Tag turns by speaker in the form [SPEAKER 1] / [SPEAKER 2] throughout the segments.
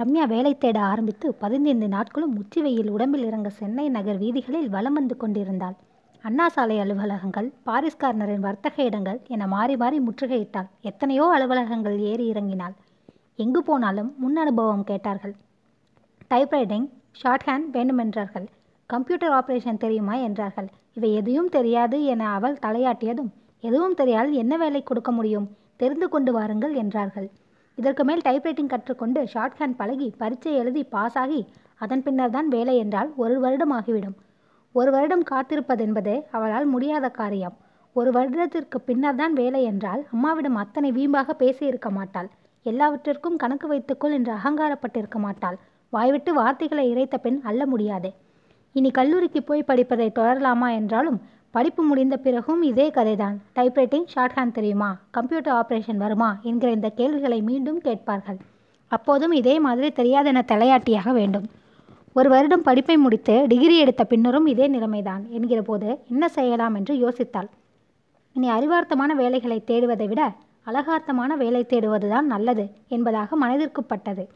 [SPEAKER 1] ரம்யா வேலை தேட ஆரம்பித்து பதினைந்து நாட்களும் உச்சி வெயில் உடம்பில் இறங்க சென்னை நகர் வீதிகளில் வலம் வந்து கொண்டிருந்தாள். அண்ணா சாலை அலுவலகங்கள் பாரிஸ் கார்னரின் வர்த்தக இடங்கள் என மாறி மாறி முற்றுகையிட்டாள். எத்தனையோ அலுவலகங்கள் ஏறி இறங்கினாள். எங்கு போனாலும் முன் அனுபவம் கேட்டார்கள். டைப்ரைட்டிங் ஷார்ட் ஹேண்ட் வேண்டுமென்றார்கள். கம்ப்யூட்டர் ஆபரேஷன் தெரியுமா என்றார்கள். இவை எதையும் தெரியாது என அவள் தலையாட்டியதும் எதுவும் தெரியால் என்ன வேலை கொடுக்க முடியும்? தெரிந்து கொண்டு வாருங்கள் என்றார்கள். இதற்கு மேல் டைப்ரைட்டிங் கற்றுக்கொண்டு ஷார்ட்ஹேண்ட் பழகி பரீட்சை எழுதி பாஸ் ஆகி அதன் பின்னர் தான் வேலை என்றால் ஒரு வருடம் ஆகிவிடும். ஒரு வருடம் காத்திருப்பதென்பது அவளால் முடியாத காரியம். ஒரு வருடத்திற்கு பின்னர் தான் வேலை என்றால் அம்மாவிடம் அத்தனை வீம்பாக பேசியிருக்க மாட்டாள். எல்லாவற்றிற்கும் கணக்கு வைத்துக்கொள் என்று அகங்காரப்பட்டிருக்க மாட்டாள். வாய்விட்டு வார்த்தைகளை இறைத்த பெண் அல்ல முடியாது. இனி கல்லூரிக்கு போய் படிப்பதை தொடரலாமா என்றாலும் படிப்பு முடிந்த பிறகும் இதே கதைதான். டைப்ரைட்டிங் ஷார்ட் ஹேண்ட் தெரியுமா? கம்ப்யூட்டர் ஆப்ரேஷன் வருமா? என்கிற இந்த கேள்விகளை மீண்டும் கேட்பார்கள். அப்போதும் இதே மாதிரி தெரியாதென தலையாட்டியாக வேண்டும். ஒரு வருடம் படிப்பை முடித்து டிகிரி எடுத்த பின்னரும் இதே நிலைமைதான் என்கிற போது என்ன செய்யலாம் என்று யோசித்தாள். இனி அறிவார்த்தமான வேலைகளை தேடுவதை விட அழகார்த்தமான வேலை தேடுவதுதான் நல்லது என்பதாக மனதிற்கு பட்டது.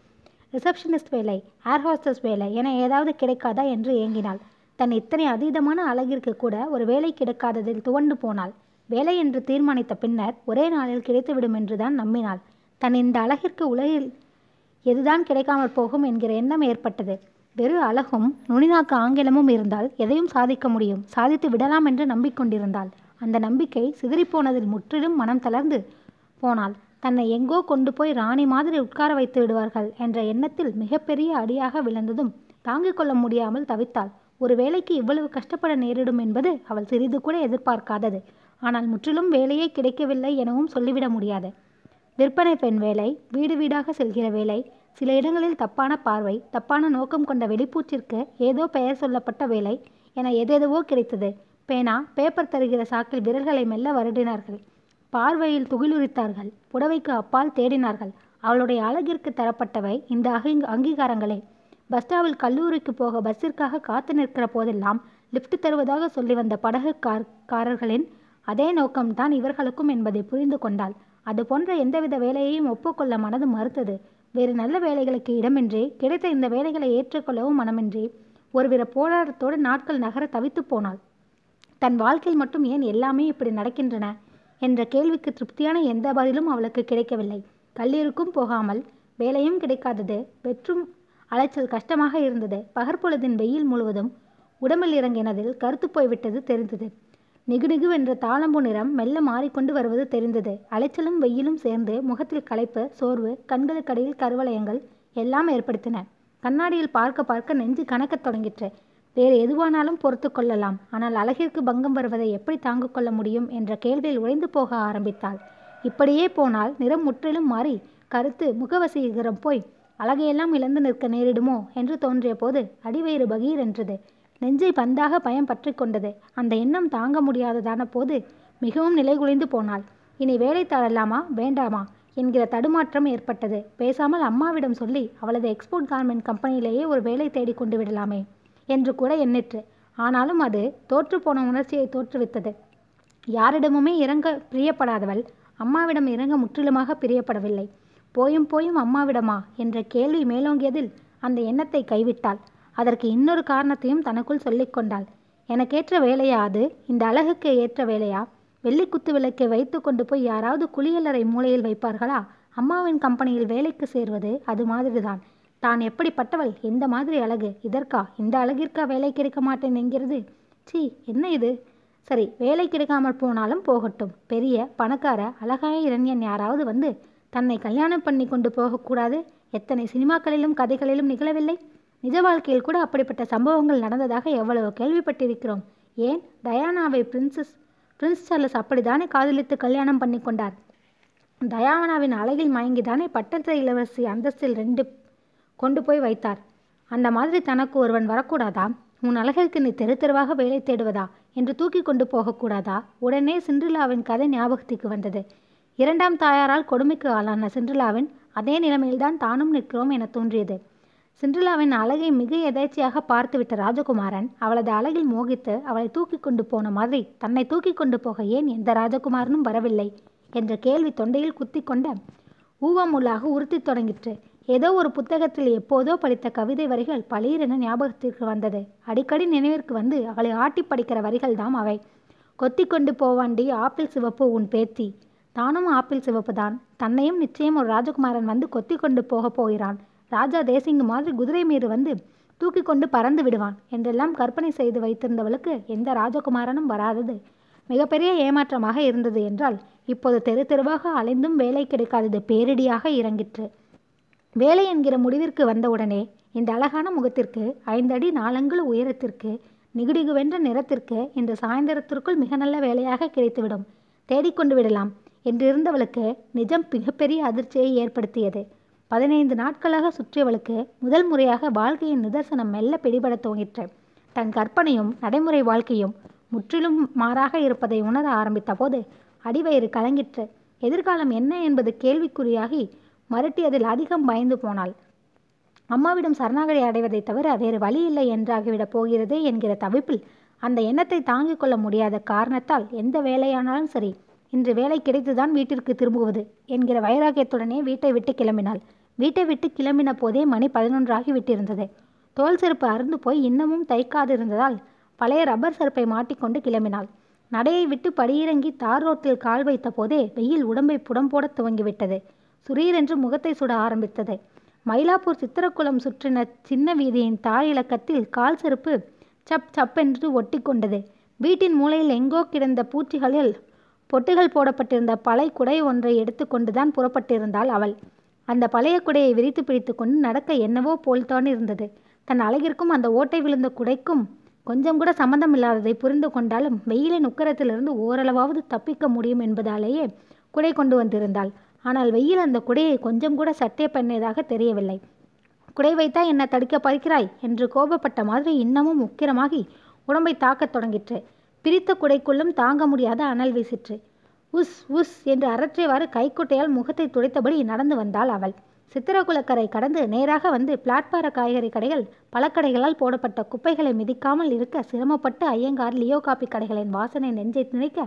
[SPEAKER 1] ரிசப்ஷனிஸ்ட் வேலை ஏர் ஹோஸ்டஸ் வேலை என ஏதாவது கிடைக்காதா என்று ஏங்கினாள். தன் இத்தனை அதீதமான அழகிற்கு கூட ஒரு வேலை கிடைக்காததில் துவண்டு போனாள். வேலை என்று தீர்மானித்த பின்னர் ஒரே நாளில் கிடைத்துவிடும் என்றுதான் நம்பினாள். தன் இந்த அழகிற்கு உலகில் எதுதான் கிடைக்காமல் போகும் என்கிற எண்ணம் ஏற்பட்டது. வெறு அழகும் நுனிநாக்கு ஆங்கிலமும் இருந்தால் எதையும் சாதிக்க முடியும். சாதித்து விடலாம் என்று நம்பிக்கொண்டிருந்தாள். அந்த நம்பிக்கை சிதறிப்போனதில் முற்றிலும் மனம் தளர்ந்து போனாள். தன்னை எங்கோ கொண்டு போய் ராணி மாதிரி உட்கார வைத்து விடுவார்கள் என்ற எண்ணத்தில் மிகப்பெரிய அடியாக விழுந்ததும் தாங்கிக் கொள்ள முடியாமல் தவித்தாள். ஒரு வேலைக்கு இவ்வளவு கஷ்டப்பட நேரிடும் என்பது அவள் சிறிது கூட எதிர்பார்க்காதது. ஆனால் முற்றிலும் வேலையே கிடைக்கவில்லை எனவும் சொல்லிவிட முடியாது. விற்பனை பெண் வேலை வீடு வீடாக செல்கிற வேலை சில இடங்களில் தப்பான பார்வை தப்பான நோக்கம் கொண்ட வெளிப்பூச்சிற்கு ஏதோ பெயர் சொல்லப்பட்ட வேலை என எதேதவோ கிடைத்தது. பேனா பேப்பர் தருகிற சாக்கில் விரல்களை மெல்ல வருடினார்கள். பார்வையில் துகிலுரித்தார்கள். புடவைக்கு அப்பால் தேடினார்கள். அவளுடைய அழகிற்கு தரப்பட்டவை இந்த அகி அங்கீகாரங்களே. பஸ் ஸ்டாவில் கல்லூரிக்கு போக பஸ்ஸிற்காக காத்து நிற்கிற போதெல்லாம் லிஃப்ட் தருவதாக சொல்லி வந்த படகு கார் காரர்களின் அதே நோக்கம்தான் இவர்களுக்கும் என்பதை புரிந்து கொண்டாள். அது போன்ற எந்தவித வேலையையும் ஒப்புக்கொள்ள மனது மறுத்தது. வேறு நல்ல வேலைகளுக்கு இடமின்றி கிடைத்த இந்த வேலைகளை ஏற்றுக்கொள்ளவும் மனமின்றி ஒருவித போராட்டத்தோடு நாட்கள் நகர தவித்து போனாள். தன் வாழ்க்கையில் மட்டும் ஏன் எல்லாமே இப்படி நடக்கின்றன? என்ற கேள்விக்கு திருப்தியான எந்த பதிலும் அவளுக்கு கிடைக்கவில்லை. கல்லூரிக்கும் போகாமல் வேலையும் கிடைக்காதது. பெற்றும் அலைச்சல் கஷ்டமாக இருந்தது. பகற்பொழுதின் வெயில் முழுவதும் உடம்பில் இறங்கினதில் கருத்து போய்விட்டது தெரிந்தது. நிகுநிகுவென்ற தாளம்பு நிறம் மெல்ல மாறிக்கொண்டு வருவது தெரிந்தது. அலைச்சலும் வெயிலும் சேர்ந்து முகத்தில் களைப்பு சோர்வு கண்களுக்கடியில் கருவளையங்கள் எல்லாம் ஏற்படுத்தின. கண்ணாடியில் பார்க்க பார்க்க நெஞ்சு கணக்கத் தொடங்கிற்று. வேறு எதுவானாலும் பொறுத்து கொள்ளலாம். ஆனால் அழகிற்கு பங்கம் வருவதை எப்படி தாங்கு கொள்ள முடியும் என்ற கேள்வியில் உழைந்து போக ஆரம்பித்தாள். இப்படியே போனால் நிறம் முற்றிலும் மாறி கருத்து முகவசீகரம் போய் அழகையெல்லாம் இழந்து நிற்க நேரிடுமோ என்று தோன்றிய போது அடிவயிறு பகீர் என்றது. நெஞ்சை பந்தாக பயம் பற்றி கொண்டது. அந்த எண்ணம் தாங்க முடியாததான போது மிகவும் நிலைகுலைந்து போனாள். இனி வேலை தாழலாமா வேண்டாமா? என்கிற தடுமாற்றம் ஏற்பட்டது. பேசாமல் அம்மாவிடம் சொல்லி அவளது எக்ஸ்போர்ட் கார்மெண்ட் கம்பெனியிலேயே ஒரு வேலை தேடி கொண்டு விடலாமே என்று கூட எண்ணிற்று. ஆனாலும் அது தோற்றுப்போன உணர்ச்சியை தோற்றுவித்தது. யாரிடமுமே இறங்க பிரியப்படாதவள் அம்மாவிடம் இறங்க முற்றிலுமாக பிரியப்படவில்லை. போயும் போயும் அம்மாவிடமா என்ற கேள்வி மேலோங்கியதில் அந்த எண்ணத்தை கைவிட்டாள். அதற்கு இன்னொரு காரணத்தையும் தனக்குள் சொல்லிக்கொண்டாள் எனக்கேற்ற வேலையா அது? இந்த அழகுக்கு ஏற்ற வேலையா? வெள்ளி குத்து விளக்கை வைத்து கொண்டு போய் யாராவது குளியலறை மூலையில் வைப்பார்களா? அம்மாவின் கம்பெனியில் வேலைக்கு சேர்வது அது மாதிரிதான். தான் எப்படிப்பட்டவள்? எந்த மாதிரி அழகு? இதற்கா? இந்த அழகிற்கா வேலை கிடைக்க மாட்டேன் என்கிறது? சி என்ன இது? சரி வேலை கிடைக்காமல் போனாலும் போகட்டும். பெரிய பணக்கார அழகாய இளைஞன் யாராவது வந்து தன்னை கல்யாணம் பண்ணி கொண்டு போகக்கூடாது. எத்தனை சினிமாக்களிலும் கதைகளிலும் நிகழவில்லை. நிஜ வாழ்க்கையில் கூட அப்படிப்பட்ட சம்பவங்கள் நடந்ததாக எவ்வளவு கேள்விப்பட்டிருக்கிறோம். ஏன்? டயானாவை பிரின்சஸ் பிரின்ஸ் சார்லஸ் அப்படித்தானே காதலித்து கல்யாணம் பண்ணி கொண்டார் டயானாவின் அழகில் மயங்கிதானே பட்டத்து இளவரசி அந்தஸ்தில் ரெண்டு கொண்டு போய் வைத்தார். அந்த மாதிரி தனக்கு ஒருவன் வரக்கூடாதா? உன் அழகிற்கு நீ தெரு தெருவாக வேலை தேடுவதா? என்று தூக்கி கொண்டு போகக்கூடாதா? உடனே சிண்ட்ரிலாவின் கதை ஞாபகத்துக்கு வந்தது. இரண்டாம் தாயாரால் கொடுமைக்கு ஆளான சிண்ட்ரிலாவின் அதே நிலைமையில்தான் தானும் நிற்கிறோம் என தோன்றியது. சிண்ட்ரிலாவின் அழகை மிக எதேச்சியாக பார்த்துவிட்ட ராஜகுமாரன் அவளது அழகில் மோகித்து அவளை தூக்கி கொண்டு போன மாதிரி தன்னை தூக்கி கொண்டு போக ஏன் எந்த ராஜகுமாரனும் வரவில்லை என்ற கேள்வி தொண்டையில் குத்தி கொண்ட ஊவமுள்ளாக உறுத்தி தொடங்கிற்று. ஏதோ ஒரு புத்தகத்தில் எப்போதோ படித்த கவிதை வரிகள் பளீரென ஞாபகத்திற்கு வந்தது. அடிக்கடி நினைவிற்கு வந்து அவளை ஆட்டி படிக்கிற வரிகள் தாம் அவை. கொத்தி கொண்டு போவாண்டி ஆப்பிள் சிவப்பு உன் பேத்தி. தானும் ஆப்பிள் சிவப்பு தான் தன்னையும் நிச்சயம் ஒரு ராஜகுமாரன் வந்து கொத்தி கொண்டு போகப் போகிறான். ராஜா தேசிங்கு மாதிரி குதிரை மீது வந்து தூக்கி கொண்டு பறந்து விடுவான். என்றெல்லாம் கற்பனை செய்து வைத்திருந்தவளுக்கு எந்த ராஜகுமாரனும் வராதது. மிகப்பெரிய ஏமாற்றமாக இருந்தது என்றால் இப்போது தெரு தெருவாக அலைந்தும் வேலை கிடைக்காதது பேரிடியாக இறங்கிற்று. வேலை என்கிற முடிவிற்கு வந்தவுடனே இந்த அழகான முகத்திற்கு ஐந்தடி நாலங்குல உயரத்திற்கு நிகுடிகுவென்ற நிறத்திற்கு இந்த சாயந்தரத்திற்குள் மிக நல்ல வேலையாக கிடைத்துவிடும். தேடிக்கொண்டு விடலாம். என்றிருந்தவளுக்கு நிஜம் மிகப்பெரிய அதிர்ச்சியை ஏற்படுத்தியது. பதினைந்து நாட்களாக சுற்றியவளுக்கு முதல் முறையாக வாழ்க்கையின் நிதர்சனம் மெல்ல பிடிபடத் துவங்கிற்று. தன் கற்பனையும் நடைமுறை வாழ்க்கையும் முற்றிலும் மாறாக இருப்பதை உணர ஆரம்பித்த போது அடிவயிறு கலங்கிற்று. எதிர்காலம் என்ன என்பது கேள்விக்குறியாகி மறுட்டியதில் அதிகம் பயந்து போனாள். அம்மாவிடம் சரணாகதி அடைவதை தவிர வேறு வழி இல்லை என்றாகிவிடப் போகிறதே என்கிற தவிப்பில் அந்த எண்ணத்தை தாங்கிக் கொள்ள முடியாத காரணத்தால் எந்த வேலையானாலும் சரி இன்று வேலை கிடைத்துதான் வீட்டிற்கு திரும்புவது என்கிற வைராகியத்துடனே வீட்டை விட்டு கிளம்பினாள். வீட்டை விட்டு கிளம்பின போதே மணி பதினொன்றாகி விட்டிருந்தது. தோல் செருப்பு அருந்து போய் இன்னமும் தைக்காதிருந்ததால் பழைய ரப்பர் செருப்பை மாட்டிக்கொண்டு கிளம்பினாள். நடையை விட்டு படியிறங்கி தார் ரோட்டில் கால் வைத்த போதே வெயில் உடம்பை புடம் போட துவங்கிவிட்டது. சுரீரென்று முகத்தை சுட ஆரம்பித்தது. மயிலாப்பூர் சித்திரக்குளம் சுற்றின சின்ன வீதியின் தாய் இலக்கத்தில் கால் செருப்பு சப் சப் என்று ஒட்டி கொண்டது வீட்டின் மூலையில் எங்கோ கிடந்த பூச்சிகளில் பொட்டுகள் போடப்பட்டிருந்த பழைய குடை ஒன்றை எடுத்துக்கொண்டுதான் புறப்பட்டிருந்தாள் அவள். அந்த பழைய குடையை விரித்து பிடித்து கொண்டு நடக்க என்னவோ போல்தான் இருந்தது. தன் அழகிற்கும் அந்த ஓட்டை விழுந்த குடைக்கும் கொஞ்சம் கூட சம்மந்தம் இல்லாததை புரிந்து கொண்டாலும் வெயிலின் உக்கரத்திலிருந்து ஓரளவாவது தப்பிக்க முடியும் என்பதாலேயே குடை கொண்டு வந்திருந்தாள். ஆனால் வெயில் அந்த குடையை கொஞ்சம் கூட சட்டை பண்ணியதாக தெரியவில்லை. குடை வைத்தா என்ன தடுக்க பார்க்கிறாய் என்று கோபப்பட்ட மாதிரி இன்னமும் உக்கிரமாகி உடம்பை தாக்கத் தொடங்கிற்று. பிரித்த குடைக்குள்ளும் தாங்க முடியாத அனல் வீசிற்று. உஸ் உஸ் என்று அரற்றியவாறு கைக்குட்டையால் முகத்தை துடைத்தபடி நடந்து வந்தாள் அவள். சித்திரகுலக்கரை கடந்து நேராக வந்து பிளாட்பார காய்கறி கடைகள் பழக்கடைகளால் போடப்பட்ட குப்பைகளை மிதிக்காமல் இருக்க சிரமப்பட்டு ஐயங்கார் லியோ காப்பி கடைகளின் வாசனை நெஞ்சை திணைக்க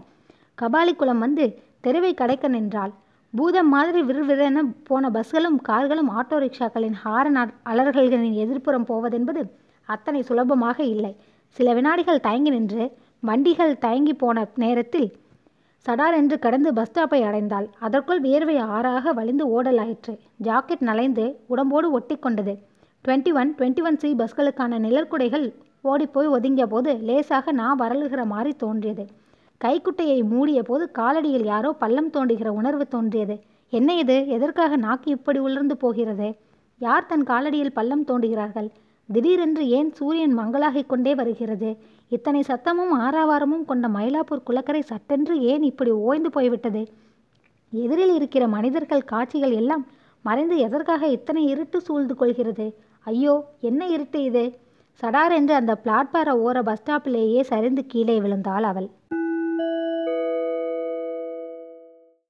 [SPEAKER 1] கபாலிக்குளம் வந்து தெருவை கடைக்க நின்றாள். பூதம் மாதிரி விறுவிறென போன பஸ்களும் கார்களும் ஆட்டோ ரிக்ஷாக்களின் ஹாரன் அலர்களின் எதிர்ப்புறம் போவதென்பது அத்தனை சுலபமாக இல்லை. சில வினாடிகள் தயங்கி நின்று வண்டிகள் தயங்கி போன நேரத்தில் சடார் என்று கடந்து பஸ் ஸ்டாப்பை அடைந்தாள். அதற்குள் வியர்வை ஆறாக வழிந்து ஓடலாயிற்று. ஜாக்கெட் நலைந்து உடம்போடு ஒட்டி கொண்டது. Twenty one twenty one C பஸ்களுக்கான நிழற்குடைகள் ஓடிப்போய் ஒதுங்கிய போது லேசாக நா வரலுகிற மாதிரி தோன்றியது. கைக்குட்டையை மூடிய போது காலடியில் யாரோ பள்ளம் தோண்டுகிற உணர்வு தோன்றியது. என்ன இது? எதற்காக நாக்கு இப்படி உலர்ந்து போகிறது? யார் தன் காலடியில் பள்ளம் தோண்டுகிறார்கள்? திடீரென்று ஏன் சூரியன் மங்களாகிக் கொண்டே வருகிறது? இத்தனை சத்தமும் ஆறாவாரமும் கொண்ட மயிலாப்பூர் குளக்கரை சட்டென்று ஏன் இப்படி ஓய்ந்து போய்விட்டது? எதிரில் இருக்கிற மனிதர்கள் காட்சிகள் எல்லாம் மறைந்து எதற்காக இத்தனை இருட்டு சூழ்ந்து கொள்கிறது? ஐயோ என்ன இருட்டு இது? சடார் என்று அந்த பிளாட்பார ஓர பஸ் ஸ்டாப்பிலேயே சரிந்து கீழே விழுந்தாள் அவள்.